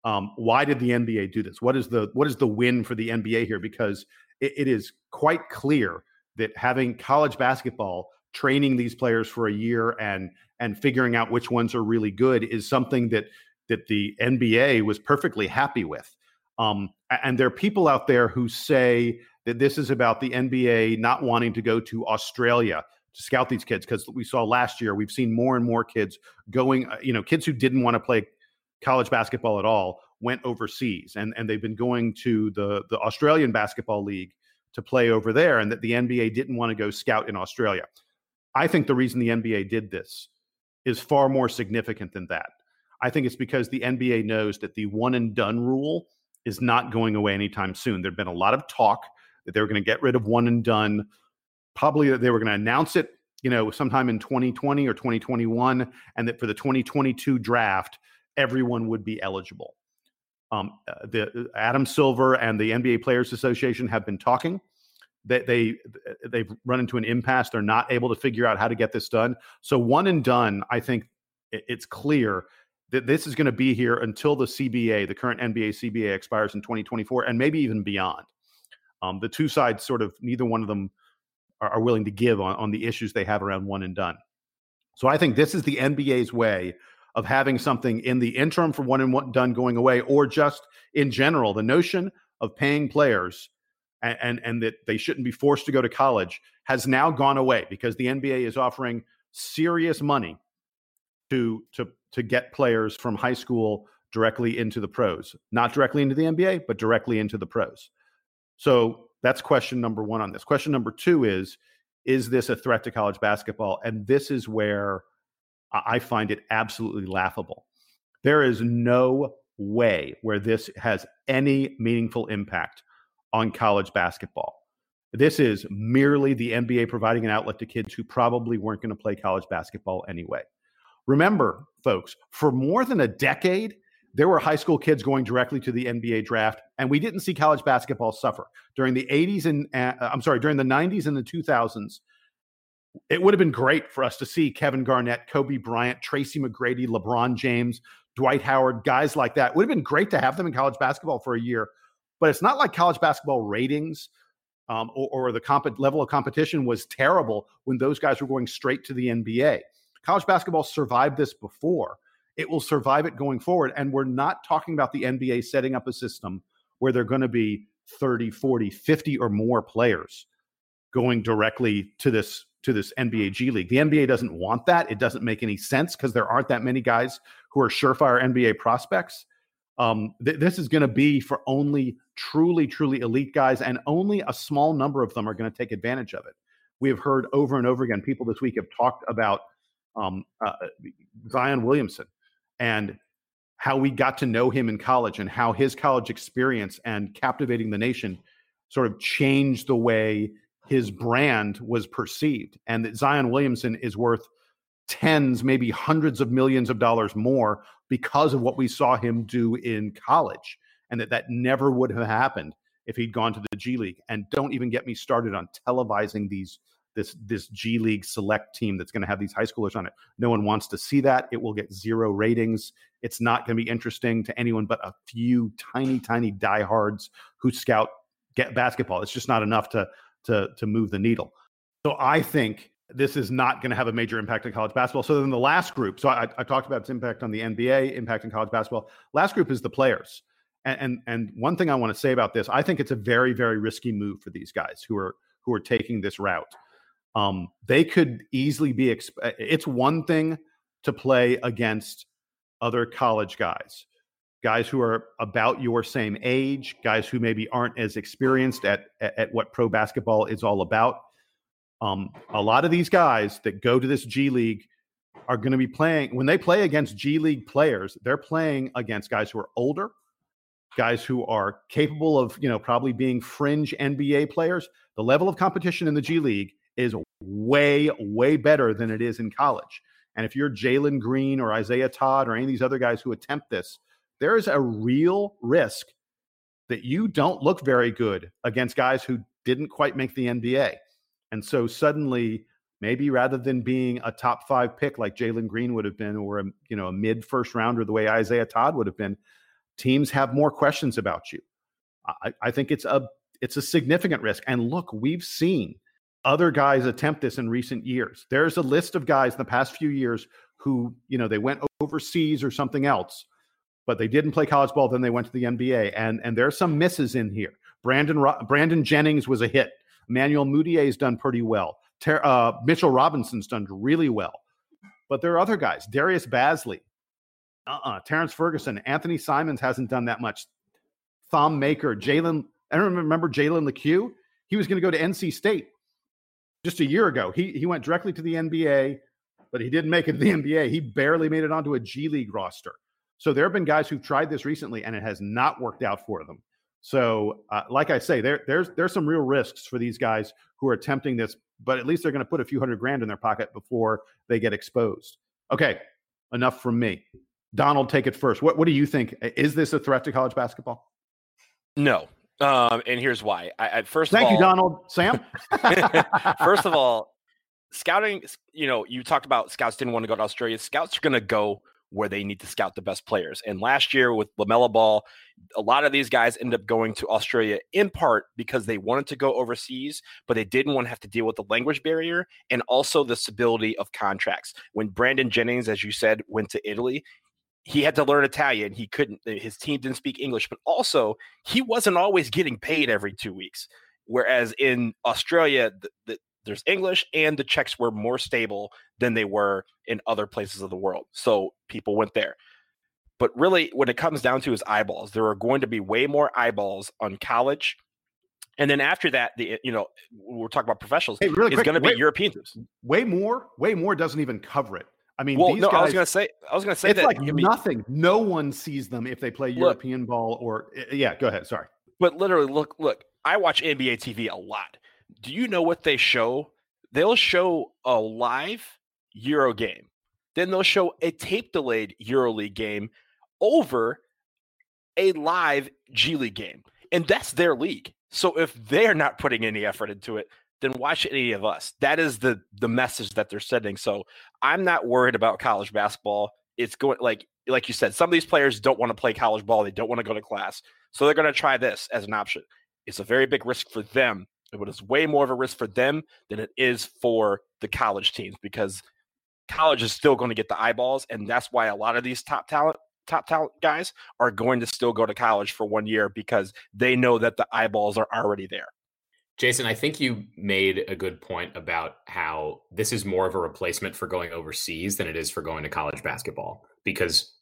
um, Why did the NBA do this? What is the what is the win for the NBA here? Because it, it is quite clear that having college basketball training these players for a year and and figuring out which ones are really good is something that that the NBA was perfectly happy with. Um, and there are people out there who say that this is about the NBA not wanting to go to Australia to scout these kids because we saw last year we've seen more and more kids going, uh, you know, kids who didn't want to play college basketball at all went overseas and and they've been going to the the Australian basketball league to play over there and that the NBA didn't want to go scout in Australia. I think the reason the NBA did this is far more significant than that. I think it's because the NBA knows that the one and done rule is not going away anytime soon. There'd been a lot of talk that they were going to get rid of one and done, probably that they were going to announce it, you know, sometime in 2020 or 2021, and that for the 2022 draft, everyone would be eligible. Um, uh, the Adam Silver and the NBA Players Association have been talking they, they they've run into an impasse. They're not able to figure out how to get this done. So one and done, I think it's clear that this is going to be here until the CBA, the current NBA CBA, expires in 2024, and maybe even beyond. Um, the two sides sort of neither one of them are, are willing to give on, on the issues they have around one and done. So I think this is the NBA's way of having something in the interim for one and one done going away, or just in general, the notion of paying players and, and, and that they shouldn't be forced to go to college has now gone away because the NBA is offering serious money to to to get players from high school directly into the pros, not directly into the NBA, but directly into the pros. So that's question number one on this. Question number two is Is this a threat to college basketball? And this is where I find it absolutely laughable. There is no way where this has any meaningful impact on college basketball. This is merely the NBA providing an outlet to kids who probably weren't going to play college basketball anyway. Remember, folks, for more than a decade, there were high school kids going directly to the NBA draft, and we didn't see college basketball suffer during the 80s and uh, I'm sorry, during the 90s and the 2000s. It would have been great for us to see Kevin Garnett, Kobe Bryant, Tracy McGrady, LeBron James, Dwight Howard, guys like that. It would have been great to have them in college basketball for a year, but it's not like college basketball ratings um, or, or, the comp- level of competition was terrible when those guys were going straight to the NBA. College basketball survived this before it will survive it going forward. And we're not talking about the NBA setting up a system where they're going to be 30, 40, 50 or more players going directly to this to this NBA G League. The NBA doesn't want that. It doesn't make any sense because there aren't that many guys who are surefire NBA prospects. Um, th- this is going to be for only truly, truly elite guys, and only a small number of them are going to take advantage of it. We have heard over and over again. People this week have talked about um, uh, Zion Williamson and how we got to know him in college and how his college experience and captivating the nation sort of changed the way his brand was perceived and that Zion Williamson is worth tens maybe hundreds of millions of dollars more because of what we saw him do in college and that that never would have happened if he'd gone to the G League and don't even get me started on televising these this this G League select team that's going to have these high schoolers on it. No one wants to see that. It will get zero ratings. It's not going to be interesting to anyone but a few tiny, tiny diehards who scout get basketball. It's just not enough to to to move the needle. So I think this is not going to have a major impact on college basketball. So then the last group. So I, I talked about its impact on the NBA, impact on college basketball. Last group is the players. And, and and one thing I want to say about this, I think it's a very very risky move for these guys who are who are taking this route. Um, they could easily be. Exp- uh, it's one thing to play against other college guys, guys who are about your same age, guys who maybe aren't as experienced at at, at what pro basketball is all about. Um, a lot of these guys that go to this G League are going to be playing when they play against G League players. They're playing against guys who are older, guys who are capable of you know probably being fringe NBA players. The level of competition in the G League is way, way better than it is in college. And if you're Jalen Green or Isaiah Todd or any of these other guys who attempt this, there is a real risk that you don't look very good against guys who didn't quite make the NBA. And so suddenly, maybe rather than being a top five pick like Jalen Green would have been, or a you know a mid first rounder the way Isaiah Todd would have been, teams have more questions about you. I, I think it's a it's a significant risk. And look, we've seen other guys attempt this in recent years. There's a list of guys in the past few years who, you know, they went overseas or something else, but they didn't play college ball. Then they went to the NBA, and and there are some misses in here. Brandon Brandon Jennings was a hit. Emmanuel Mudiay's done pretty well. Ter- uh, Mitchell Robinson's done really well, but there are other guys. Darius Bazley, uh-uh. Terrence Ferguson, Anthony Simons hasn't done that much. Thon Maker, Jalen. I don't remember Jalen Lecque. He was going to go to NC State just a year ago. He he went directly to the NBA, but he didn't make it to the NBA. He barely made it onto a G League roster. So there have been guys who've tried this recently, and it has not worked out for them. So, uh, like I say, there there's there's some real risks for these guys who are attempting this, but at least they're going to put a few hundred grand in their pocket before they get exposed. Okay, enough from me. Donald, take it first. What what do you think? Is this a threat to college basketball? No, um, and here's why. I, I first thank all, you, Donald. Sam. first of all, scouting. You know, you talked about scouts didn't want to go to Australia. Scouts are going to go where they need to scout the best players. And last year with LaMelo Ball, a lot of these guys ended up going to Australia in part because they wanted to go overseas, but they didn't want to have to deal with the language barrier and also the stability of contracts. When Brandon Jennings, as you said, went to Italy, he had to learn Italian. He couldn't, uh, his team didn't speak English, but also he wasn't always getting paid every two weeks. Whereas in Australia, the, the, there's English and the checks were more stable than they were in other places of the world. So people went there. But really, when it comes down to his eyeballs, there are going to be way more eyeballs on college. And then after that, the eh, you know we're talking about professionals. Hey, really it's going to be European teams. Way more, way more doesn't even cover it. I mean, well, no, guys, I was gonna say, I was gonna say it's that like I mean, nothing. No one sees them if they play Look, European ball or eh, eh, yeah. Go ahead. Sorry. But literally, look, look. I watch NBA TV a lot. Do you know what they show? They'll show a live Euro game, then they'll show a tape delayed EuroLeague game over a live G League game, and that's their league. So if they're not putting any effort into it, then why should any of us? That is the the message that they're sending. So I'm not worried about college basketball. It's going like like you said, some of these players don't want to play college ball. They don't want to go to class. So they're going to try this as an option. It's a very big risk for them, but it's way more of a risk for them than it is for the college teams because college is still going to get the eyeballs, and that's why a lot of these top talent top talent guys are going to still go to college for one year because they know that the eyeballs are already there. Jason, I think you made a good point about how this is more of a replacement for going overseas than it is for going to college basketball because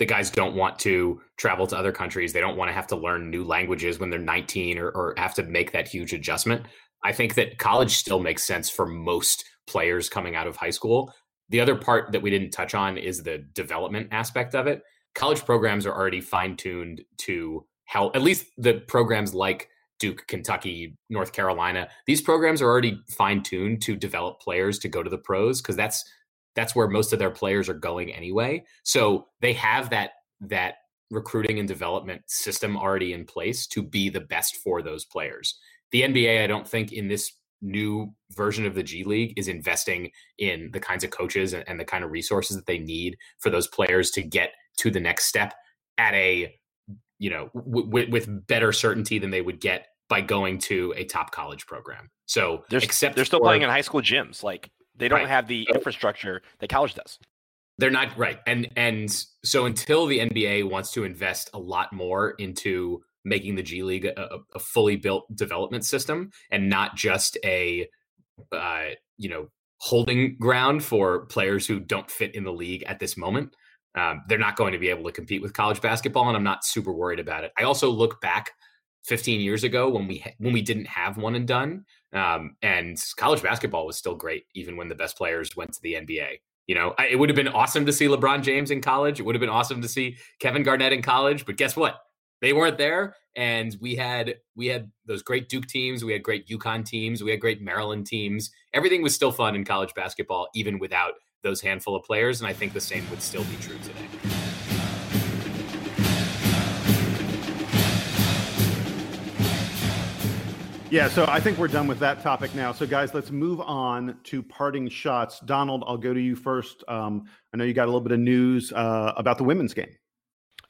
the guys don't want to travel to other countries. They don't want to have to learn new languages when they're 19 or, or have to make that huge adjustment. I think that college still makes sense for most players coming out of high school. The other part that we didn't touch on is the development aspect of it. College programs are already fine tuned to help, at least the programs like Duke, Kentucky, North Carolina. These programs are already fine tuned to develop players to go to the pros because that's that's where most of their players are going anyway. So they have that that recruiting and development system already in place to be the best for those players. The NBA, I don't think in this new version of the G League is investing in the kinds of coaches and, and the kind of resources that they need for those players to get to the next step at a you know w- with better certainty than they would get by going to a top college program. So they're, except they're still for, playing in high school gyms. Like they don't Right. have the infrastructure that college does. They're not right, and and so until the NBA wants to invest a lot more into making the G League a, a fully built development system and not just a uh, you know holding ground for players who don't fit in the league at this moment, um, they're not going to be able to compete with college basketball, and I'm not super worried about it. I also look back 15 years ago when we ha- when we didn't have one and done, um, and college basketball was still great even when the best players went to the NBA. You know, I, it would have been awesome to see LeBron James in college. It would have been awesome to see Kevin Garnett in college. But guess what? They weren't there, and we had we had those great Duke teams. We had great UConn teams. We had great Maryland teams. Everything was still fun in college basketball, even without those handful of players. And I think the same would still be true today. Yeah, so I think we're done with that topic now. So, guys, let's move on to parting shots. Donald, I'll go to you first. Um, I know you got a little bit of news uh, about the women's game.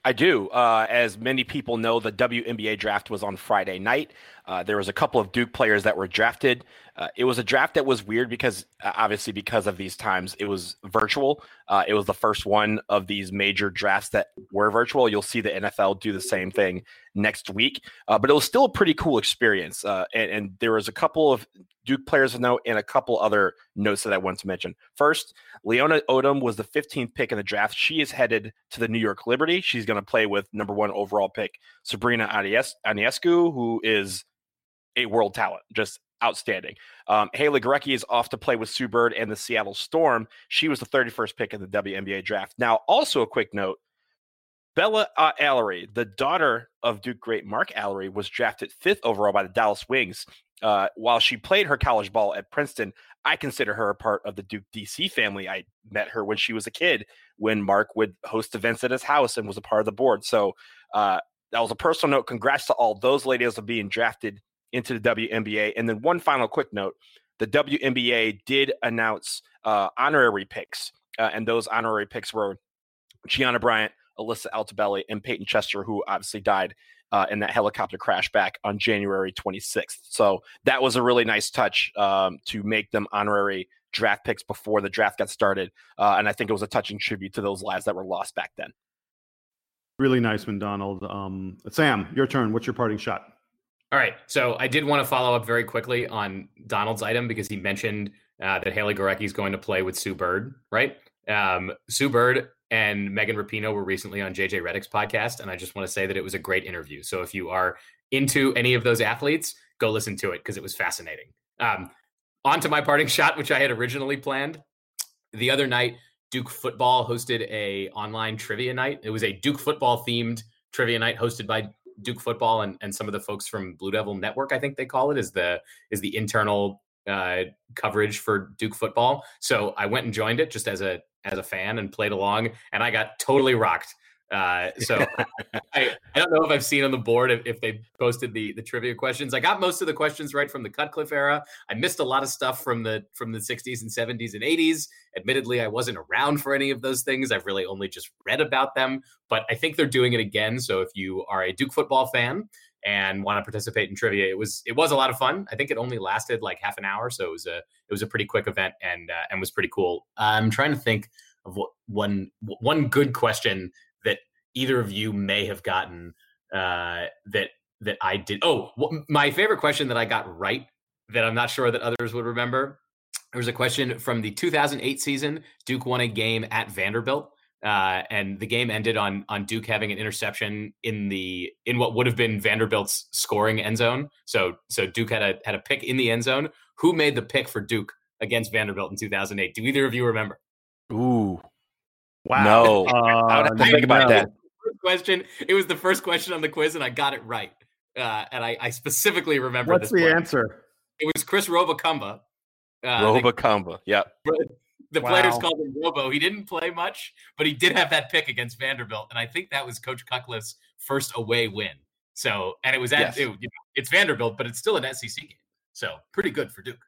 I do. Uh, as many people know, the WNBA draft was on Friday night. Uh, there was a couple of Duke players that were drafted. Uh, it was a draft that was weird because, uh, obviously, because of these times, it was virtual. Uh, it was the first one of these major drafts that were virtual. You'll see the NFL do the same thing next week, uh, but it was still a pretty cool experience. Uh, and, and there was a couple of Duke players of note and a couple other notes that I want to mention. First, Leaonna Odom was the 15th pick in the draft. She is headed to the New York Liberty. She's going to play with number one overall pick Sabrina Anies- Aniescu, who is a world talent, just outstanding. Um, Haley Gorecki is off to play with Sue Bird and the Seattle Storm. She was the 31st pick in the WNBA draft. Now, also a quick note Bella uh, Alarie, the daughter of Duke great Mark Alarie, was drafted fifth overall by the Dallas Wings. Uh, while she played her college ball at Princeton, I consider her a part of the Duke DC family. I met her when she was a kid, when Mark would host events at his house and was a part of the board. So uh, that was a personal note. Congrats to all those ladies of being drafted into the WNBA. And then one final quick note: the WNBA did announce uh, honorary picks, uh, and those honorary picks were Gianna Bryant, Alyssa Altobelli, and Payton Chester, who obviously died uh, in that helicopter crash back on January 26th. So that was a really nice touch um, to make them honorary draft picks before the draft got started. Uh, and I think it was a touching tribute to those lives that were lost back then. Really nice one, Donald. Um, Sam, your turn. What's your parting shot? All right. So I did want to follow up very quickly on Donald's item because he mentioned uh, that Haley Gorecki is going to play with Sue Bird, right? Um, Sue Bird and Megan Rapinoe were recently on JJ Redick's podcast, and I just want to say that it was a great interview. So if you are into any of those athletes, go listen to it because it was fascinating. Um, on to my parting shot, which I had originally planned. The other night, Duke football hosted a online trivia night. It was a Duke football themed trivia night hosted by Duke football and, and some of the folks from Blue Devil Network, I think they call it, is the is the internal uh, coverage for Duke football. So I went and joined it just as a as a fan and played along, and I got totally rocked. Uh, so I, I don't know if I've seen on the board if, if, they posted the the trivia questions. I got most of the questions right from the Cutcliffe era. I missed a lot of stuff from the from the 60s and 70s and 80s. Admittedly, I wasn't around for any of those things. I've really only just read about them, but I think they're doing it again. So if you are a Duke football fan and want to participate in trivia, it was it was a lot of fun. I think it only lasted like half an hour, so it was a it was a pretty quick event and uh, and was pretty cool. I'm trying to think of what one one good question that either of you may have gotten uh, that that I did. Oh, my favorite question that I got right that I'm not sure that others would remember. There was a question from the 2008 season. Duke won a game at Vanderbilt, uh, and the game ended on on Duke having an interception in the in what would have been Vanderbilt's scoring end zone. So so Duke had a had a pick in the end zone. Who made the pick for Duke against Vanderbilt in 2008? Do either of you remember? Ooh, wow. No, uh, I would have to think about that question. It was the first question on the quiz, and I got it right. Uh, and I, I, specifically remember. What's the answer? It was Chris Rwabukamba. Uh, Rwabukamba. Yep. The wow. players called him Robo. He didn't play much, but he did have that pick against Vanderbilt, and I think that was Coach Cutcliffe's first away win. So, and it was at yes. it, you know, it's Vanderbilt, but it's still an SEC game. So, pretty good for Duke.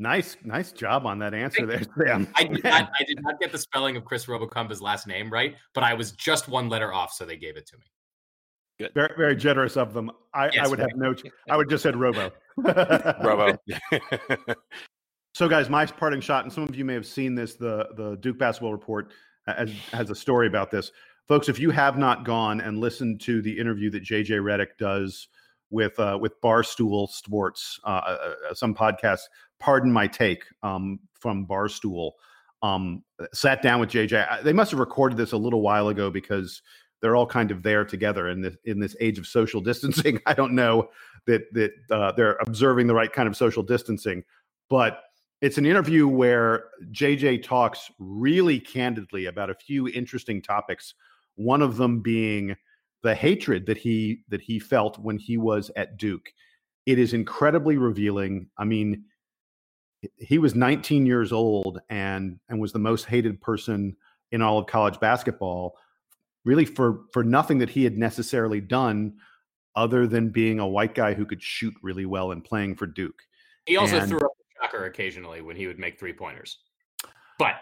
Nice, nice job on that answer there, Sam. I did, not, I did not get the spelling of Chris Rwabukamba's last name right, but I was just one letter off, so they gave it to me. Good. Very, very generous of them. I, yes, I would right. have no. I would just said Robo. Robo. so, guys, my parting shot, and some of you may have seen this. The the Duke basketball report has, has a story about this, folks. If you have not gone and listened to the interview that JJ Redick does with uh, with Barstool Sports, uh, uh, uh, some podcast. Pardon my take um, from Barstool. Um, sat down with JJ. They must have recorded this a little while ago because they're all kind of there together in this in this age of social distancing. I don't know that that uh, they're observing the right kind of social distancing, but it's an interview where JJ talks really candidly about a few interesting topics. One of them being the hatred that he that he felt when he was at Duke. It is incredibly revealing. I mean, he was 19 years old and and was the most hated person in all of college basketball really for for nothing that he had necessarily done other than being a white guy who could shoot really well and playing for Duke. He also and, threw up a shocker occasionally when he would make three pointers. But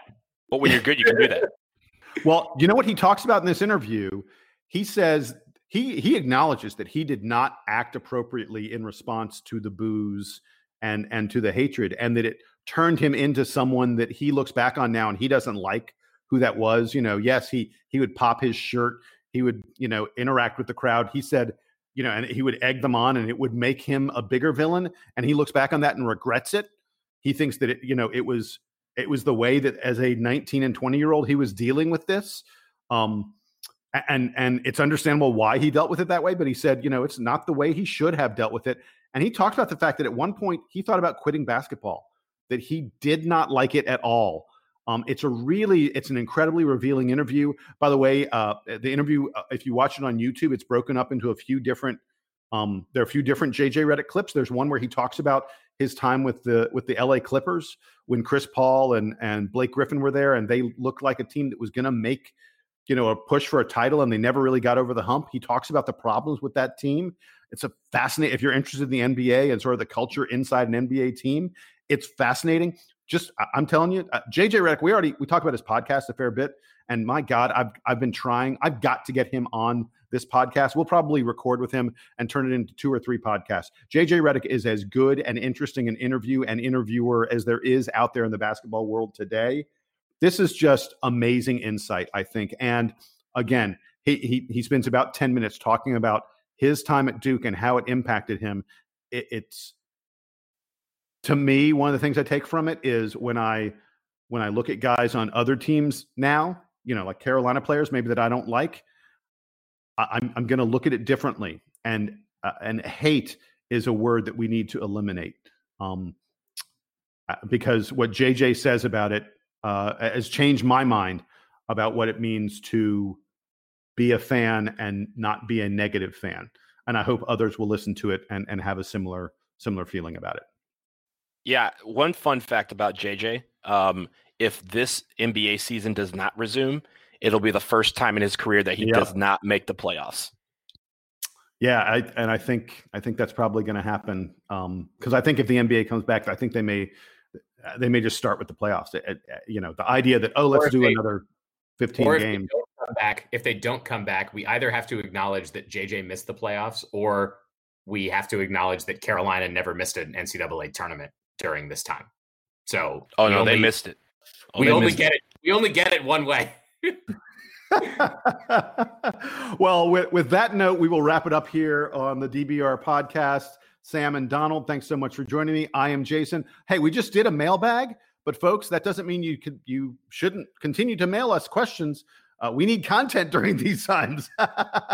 but when you're good, you can do that. well, you know what he talks about in this interview he says he he acknowledges that he did not act appropriately in response to the boos and and to the hatred and that it turned him into someone that he looks back on now and he doesn't like who that was you know yes he he would pop his shirt he would you know interact with the crowd. He said you know and he would egg them on and it would make him a bigger villain and he looks back on that and regrets it. He thinks that it you know it was it was the way that as a 19 and 20 year old he was dealing with this um and and it's understandable why he dealt with it that way but he said you know it's not the way he should have dealt with it and he talked about the fact that at one point he thought about quitting basketball that he did not like it at all. Um, it's a really it's an incredibly revealing interview. By the way uh, the interview uh, if you watch it on youtube it's broken up into a few different um, there are a few different jj Redick clips. There's one where he talks about his time with the with the la clippers when chris paul and and blake griffin were there and they looked like a team that was going to make you know, a push for a title and they never really got over the hump. He talks about the problems with that team. It's a fascinating, if you're interested in the NBA and sort of the culture inside an NBA team, it's fascinating. Just, I'm telling you, uh, JJ Redick, we already, we talked about his podcast a fair bit. And my God, I've, I've been trying, I've got to get him on this podcast. We'll probably record with him and turn it into two or three podcasts. JJ Redick is as good and interesting an interview and interviewer as there is out there in the basketball world today this is just amazing insight, I think. And again, he, he, he spends about 10 minutes talking about his time at Duke and how it impacted him. It, it's to me, one of the things I take from it is when I when I look at guys on other teams now, you know, like Carolina players, maybe that I don't like, I, am I'm going to look at it differently. And uh, and hate is a word that we need to eliminate. Um, uh, because what JJ says about it uh, has changed my mind about what it means to be a fan and not be a negative fan. And I hope others will listen to it and, and have a similar similar feeling about it. Yeah, one fun fact about JJ: um, if this NBA season does not resume, it'll be the first time in his career that he does not make the playoffs. Yeah, I, and I think I think that's probably going to happen because um, I think if the NBA comes back, I think they may Uh, they may just start with the playoffs. It, it, you know, the idea that oh, let's do they, another fifteen games. back if they don't come back, we either have to acknowledge that JJ missed the playoffs, or we have to acknowledge that Carolina never missed an NCAA tournament during this time. So, oh no, only, they missed it. Oh, we only get it. it. We only get it one way. well, with, with that note, we will wrap it up here on the DBR podcast. Sam and Donald, thanks so much for joining me. I am Jason. Hey, we just did a mailbag, but folks, that doesn't mean you could you shouldn't continue to mail us questions. Uh, we need content during these times.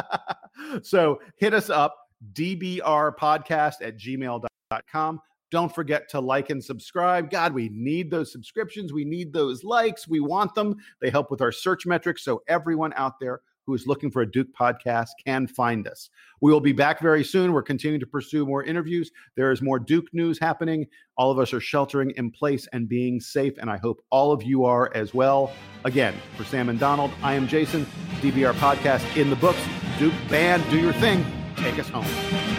so hit us up, dbrpodcast at gmail.com. Don't forget to like and subscribe. God, we need those subscriptions. We need those likes. We want them. They help with our search metrics. So everyone out there who is looking for a Duke podcast can find us. We will be back very soon. We're continuing to pursue more interviews. There is more Duke news happening. All of us are sheltering in place and being safe, and I hope all of you are as well. Again, for Sam and Donald, I am Jason. DBR podcast in the books. Duke band, do your thing. Take us home.